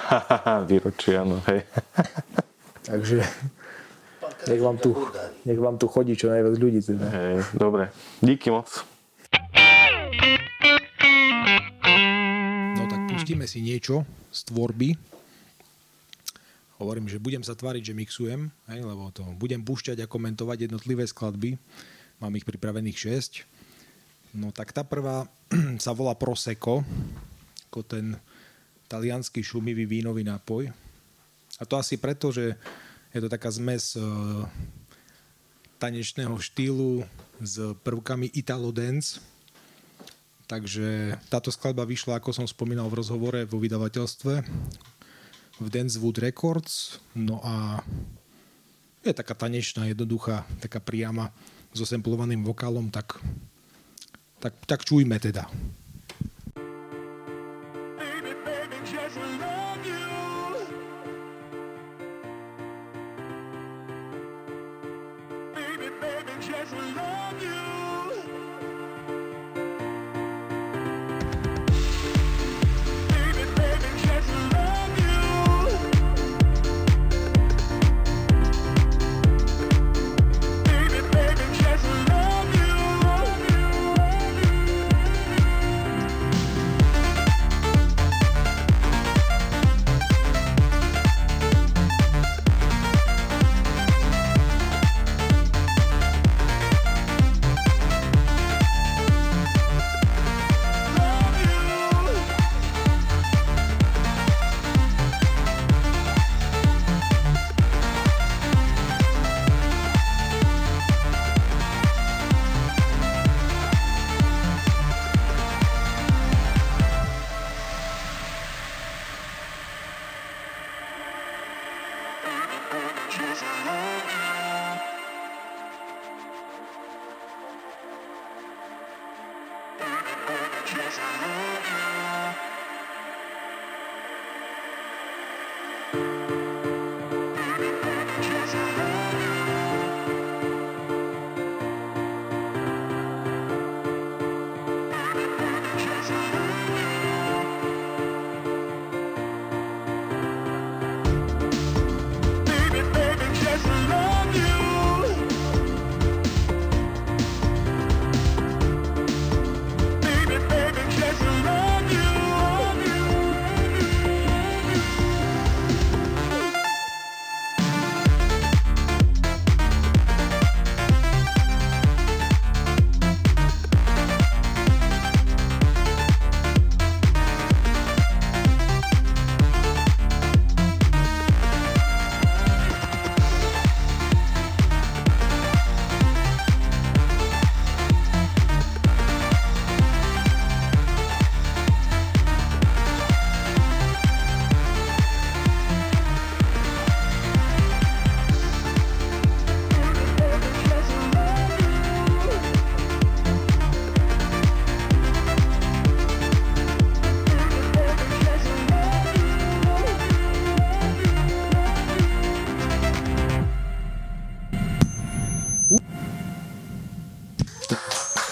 výročie, áno, hej. Takže nech vám, tu, nech vám tu chodí čo najviac ľudí. Teda. Hej, dobre. Díky moc. No tak pustíme si niečo z tvorby. Hovorím, že budem sa tváriť, že mixujem, hej, lebo to budem púšťať a komentovať jednotlivé skladby. Mám ich pripravených 6. No tak tá prvá sa volá Prosecco, ako ten talianský šumivý vínový nápoj. A to asi preto, že je to taká zmes uh, tanečného štýlu s prvkami Italo Dance. Takže táto skladba vyšla, ako som spomínal v rozhovore, vo vydavateľstve v Dancewood Records. No a je taká tanečná, jednoduchá, taká priama so samplovaným vokálom, tak, tak, tak čujme teda.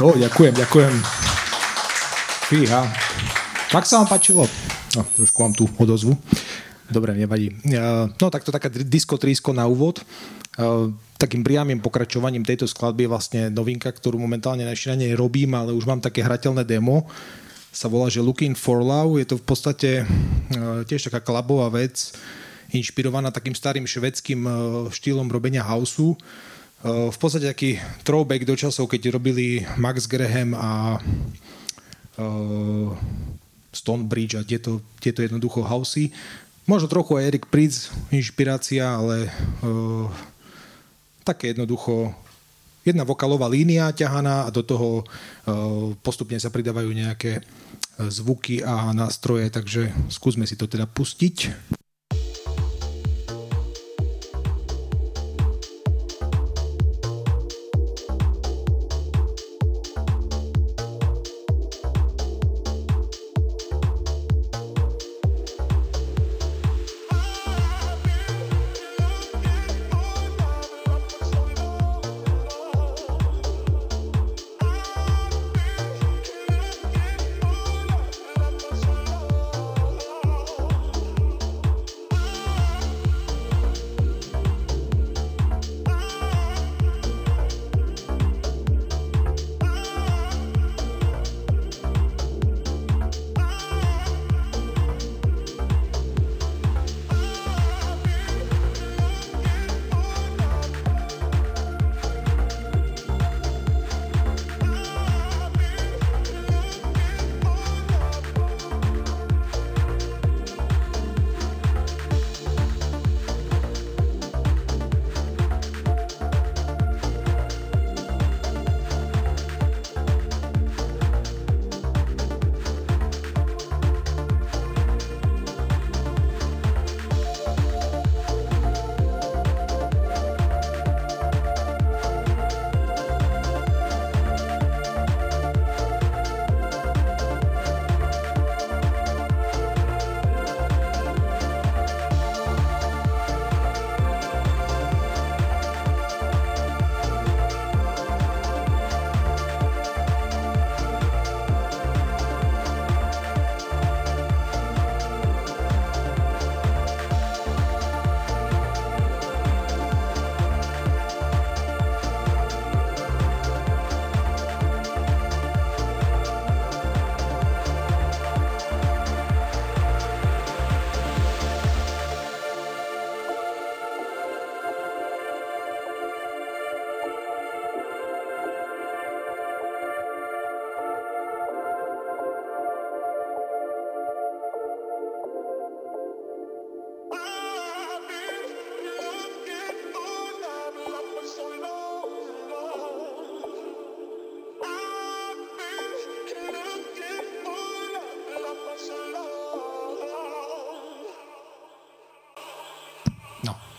O, ďakujem, ďakujem. Fíha. Tak sa vám páčilo? No, trošku mám tu odozvu. Dobre, nevadí. No tak to taká disko trísko na úvod. Uh, Takým priamým pokračovaním tejto skladby je vlastne novinka, ktorú momentálne na nej robím, ale už mám také hrateľné demo. Sa volá, že Looking for Love. Je to v podstate uh, tiež taká klabová vec, inšpirovaná takým starým švedským uh, štýlom robenia houseu. Uh, v podstate taký throwback do časov, keď robili Max Graham a uh, Stonebridge a tieto, tieto jednoducho housey. Možno trochu aj Eric Pritz inšpirácia, ale uh, také jednoducho jedna vokalová línia ťahaná a do toho postupne sa pridávajú nejaké zvuky a nástroje, takže skúsme si to teda pustiť.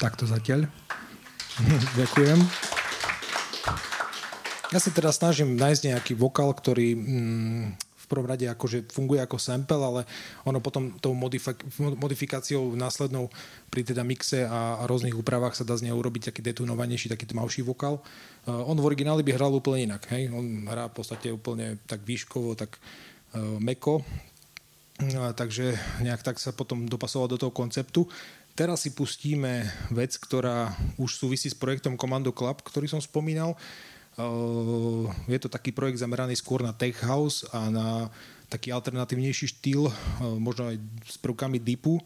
Takto zatiaľ. Ďakujem. Ja sa teda snažím nájsť nejaký vokál, ktorý mm, v prvom rade akože funguje ako sample, ale ono potom tou modifik- modifikáciou následnou pri teda mixe a, a rôznych úpravách sa dá z neho urobiť taký detunovanejší, taký tmavší vokál. Uh, on v origináli by hral úplne inak. Hej? On hrá v podstate úplne tak výškovo, tak uh, meko, takže nejak tak sa potom dopasoval do toho konceptu. Teraz si pustíme vec, ktorá už súvisí s projektom Commando Club, ktorý som spomínal. Je to taký projekt zameraný skôr na tech house a na taký alternatívnejší štýl, možno aj s prvkami deepu.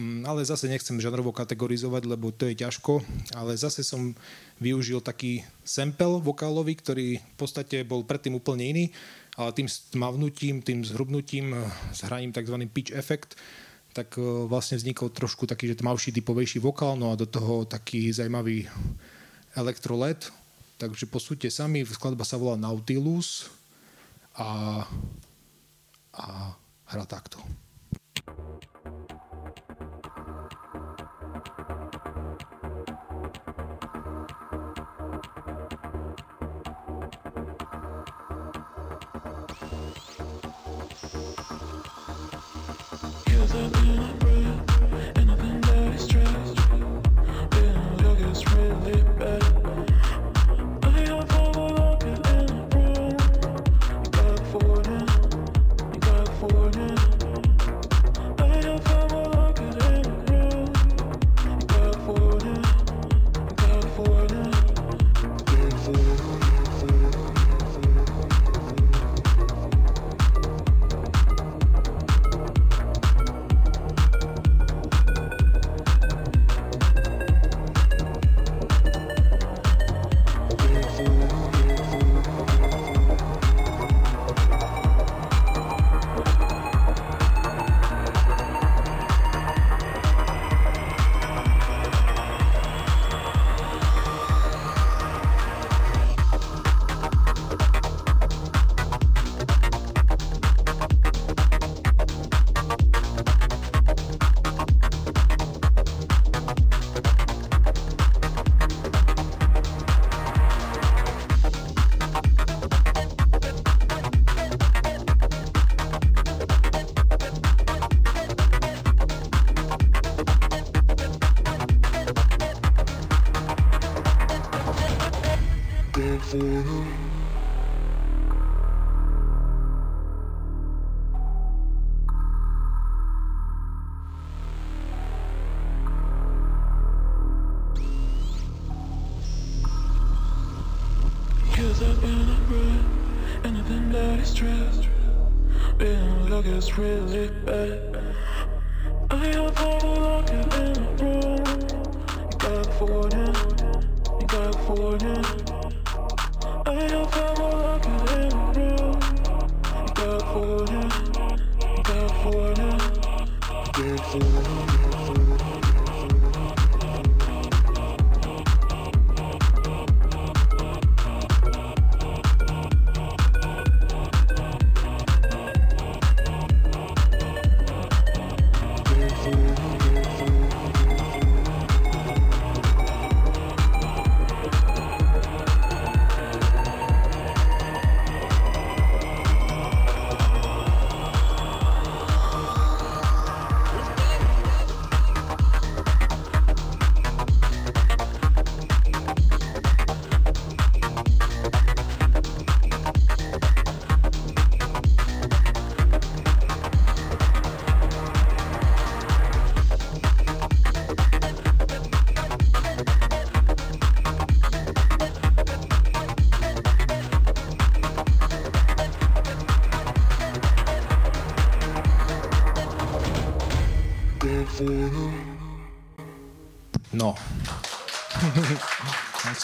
Mm, ale zase nechcem žanrovo kategorizovať, lebo to je ťažko. Ale zase som využil taký sample vokálový, ktorý v podstate bol predtým úplne iný, tým stmavnutím, tým zhrubnutím, s hraním tzv. pitch effect, tak e, vlastne vznikol trošku taký, že tmavší, typovejší vokál, no a do toho taký zaujímavý elektrolet. Takže posúďte sami, skladba sa volá Nautilus a, a hra takto.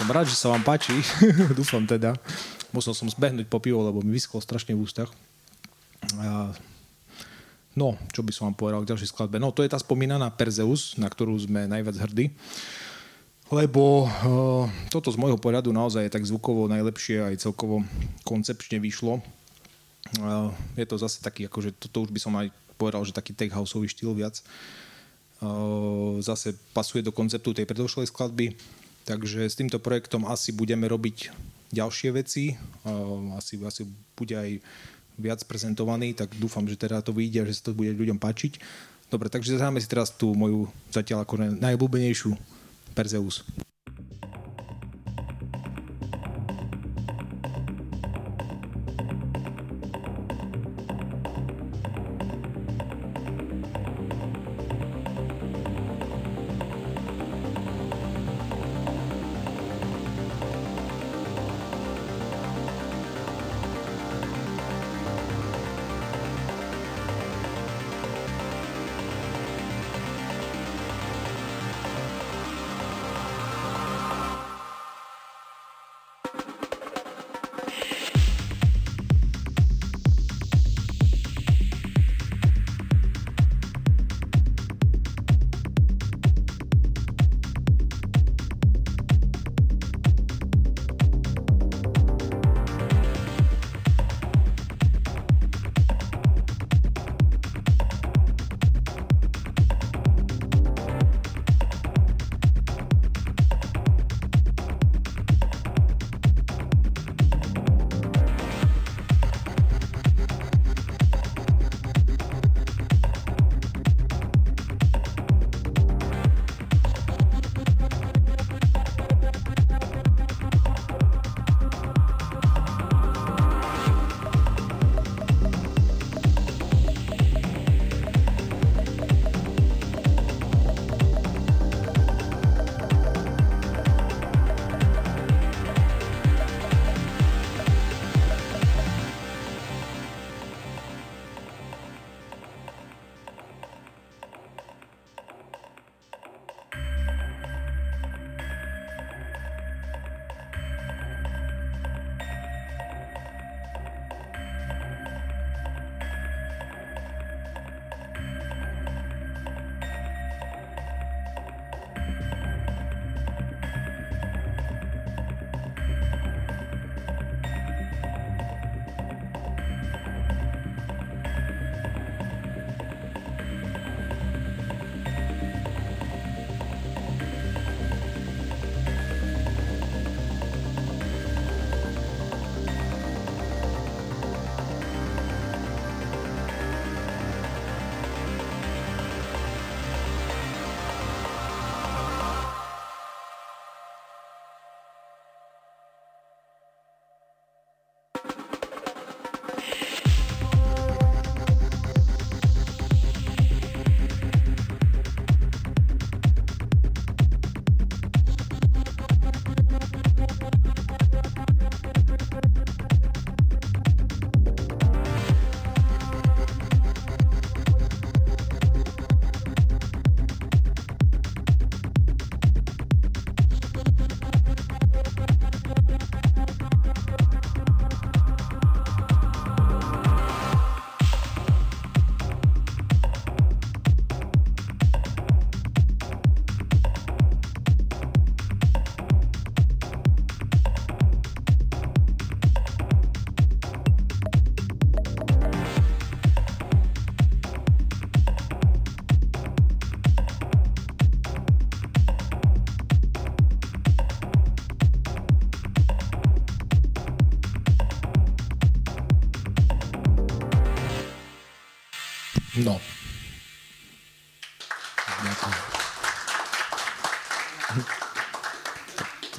Som rád, že sa vám páči. Dúfam teda. Musel som zbehnúť po pivo, lebo mi vyschlo strašne v ústach. A... No, čo by som vám povedal k ďalšej skladbe. No, to je tá spomínaná Perzeus, na ktorú sme najviac hrdí. Lebo uh, toto z môjho pohľadu naozaj je tak zvukovo najlepšie aj celkovo koncepčne vyšlo. Uh, je to zase taký, akože toto už by som aj povedal, že taký tech houseový štýl viac. Uh, zase pasuje do konceptu tej predošlej skladby. Takže s týmto projektom asi budeme robiť ďalšie veci. Asi, asi bude aj viac prezentovaný, tak dúfam, že teda to vyjde a že sa to bude ľuďom páčiť. Dobre, takže zahráme si teraz tú moju zatiaľ ako najobľúbenejšiu Perzeus.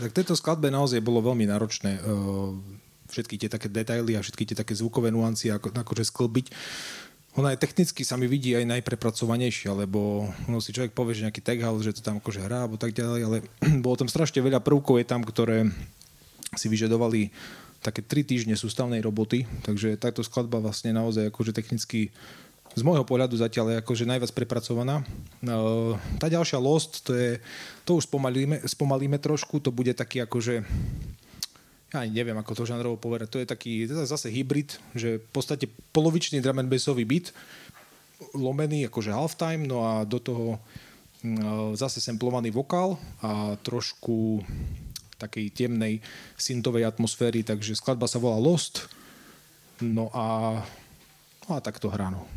Tak tejto skladbe naozaj bolo veľmi náročné uh, všetky tie také detaily a všetky tie také zvukové nuancie ako, akože sklbiť. Ona je technicky sa mi vidí aj najprepracovanejšia, lebo no si človek povie, že nejaký tag že to tam akože hrá alebo tak ďalej, ale bolo tam strašne veľa prvkov je tam, ktoré si vyžadovali také tri týždne sústavnej roboty, takže táto skladba vlastne naozaj akože technicky z môjho pohľadu zatiaľ je akože najviac prepracovaná. No, tá ďalšia Lost, to, je, to už spomalíme, spomalíme trošku, to bude taký akože ja ani neviem, ako to žánrovo povedať, to je taký zase hybrid, že v podstate polovičný drum and bassový beat, lomený akože halftime, no a do toho mm, zase semplovaný vokál a trošku takej temnej syntovej atmosféry, takže skladba sa volá Lost, no a, no a takto hrá, no.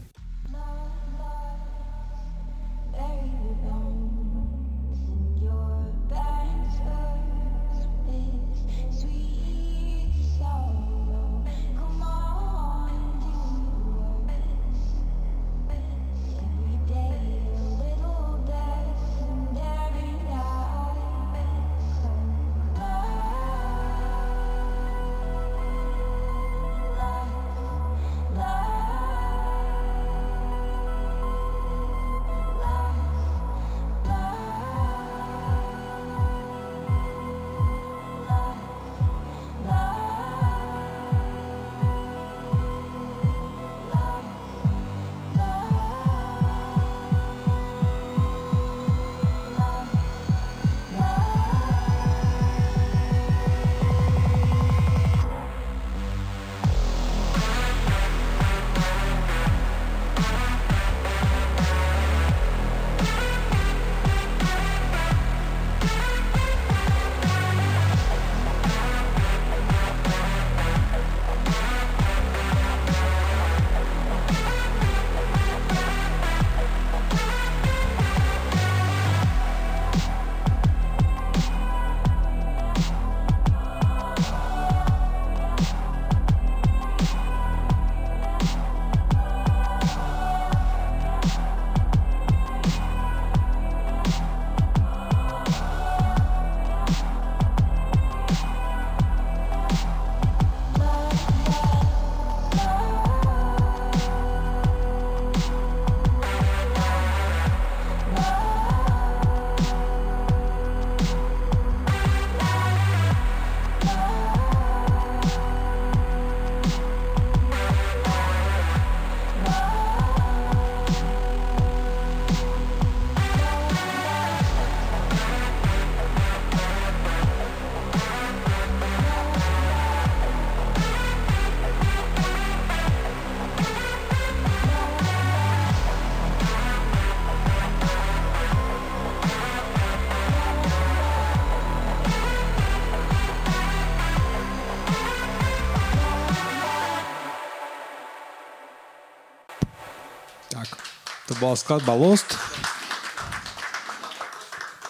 Bola skladba Lost.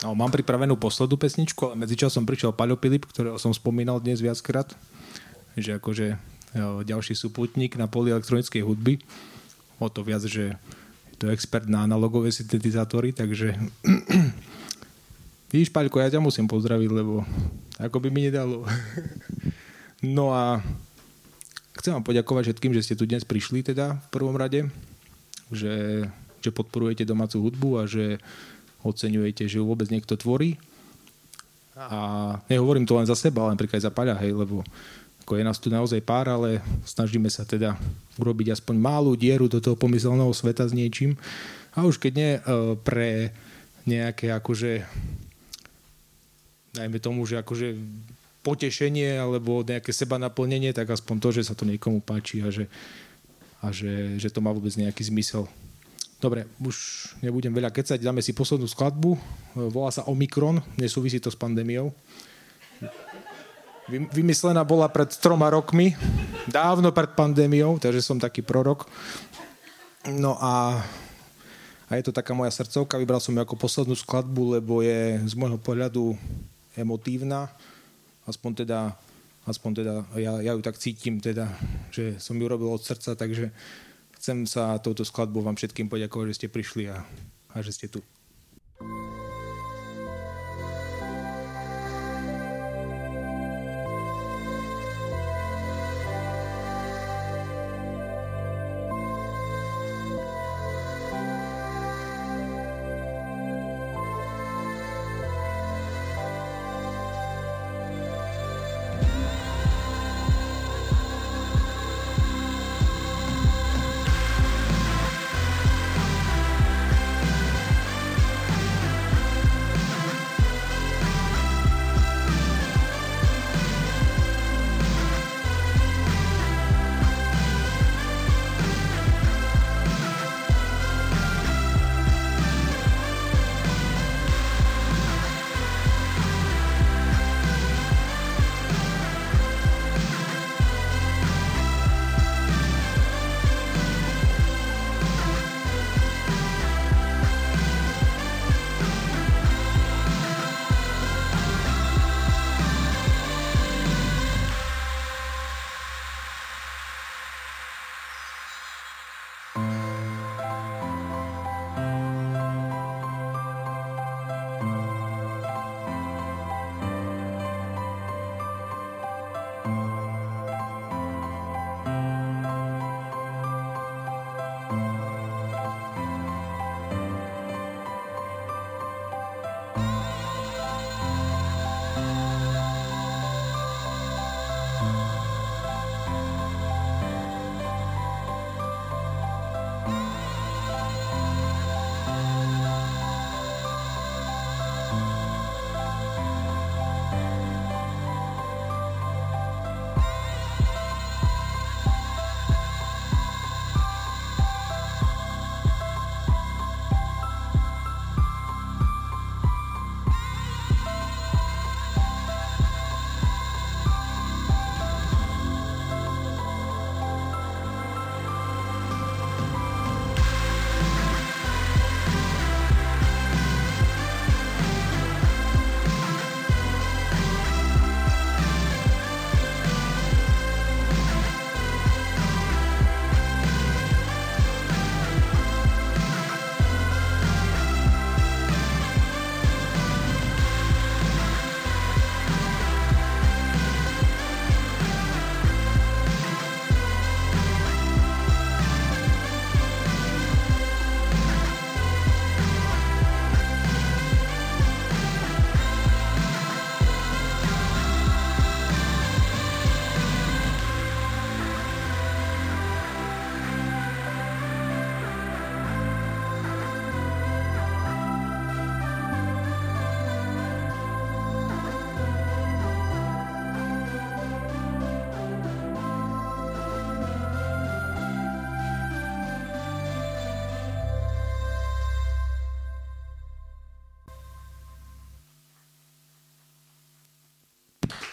No, mám pripravenú poslednú pesničku, ale medzičasom prišiel Paľo Pilip, ktorého som spomínal dnes viackrát, že akože jo, ďalší súputník na poli elektronickej hudby. O to viac, že je to expert na analogové syntetizátory, takže Vidíš, Paľko, ja ťa musím pozdraviť, lebo ako by mi nedalo. no a chcem vám poďakovať všetkým, že ste tu dnes prišli teda v prvom rade, že, že podporujete domácu hudbu a že oceňujete, že ju vôbec niekto tvorí. A nehovorím to len za seba, ale napríklad aj za Paľa, hej, lebo ako je nás tu naozaj pár, ale snažíme sa teda urobiť aspoň malú dieru do toho pomyselného sveta s niečím. A už keď nie e, pre nejaké akože dajme tomu, že akože potešenie alebo nejaké seba naplnenie, tak aspoň to, že sa to niekomu páči a že, a že, že to má vôbec nejaký zmysel. Dobre, už nebudem veľa kecať, dáme si poslednú skladbu. Volá sa Omikron, nesúvisí to s pandémiou. Vy- Vymyslená bola pred troma rokmi, dávno pred pandémiou, takže som taký prorok. No a, a je to taká moja srdcovka, vybral som ju ako poslednú skladbu, lebo je z môjho pohľadu emotívna, aspoň teda, aspoň teda ja, ja ju tak cítim, teda, že som ju robil od srdca, takže chcem sa touto skladbou vám všetkým poďakovať, že ste prišli a, a že ste tu.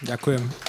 Ďakujem.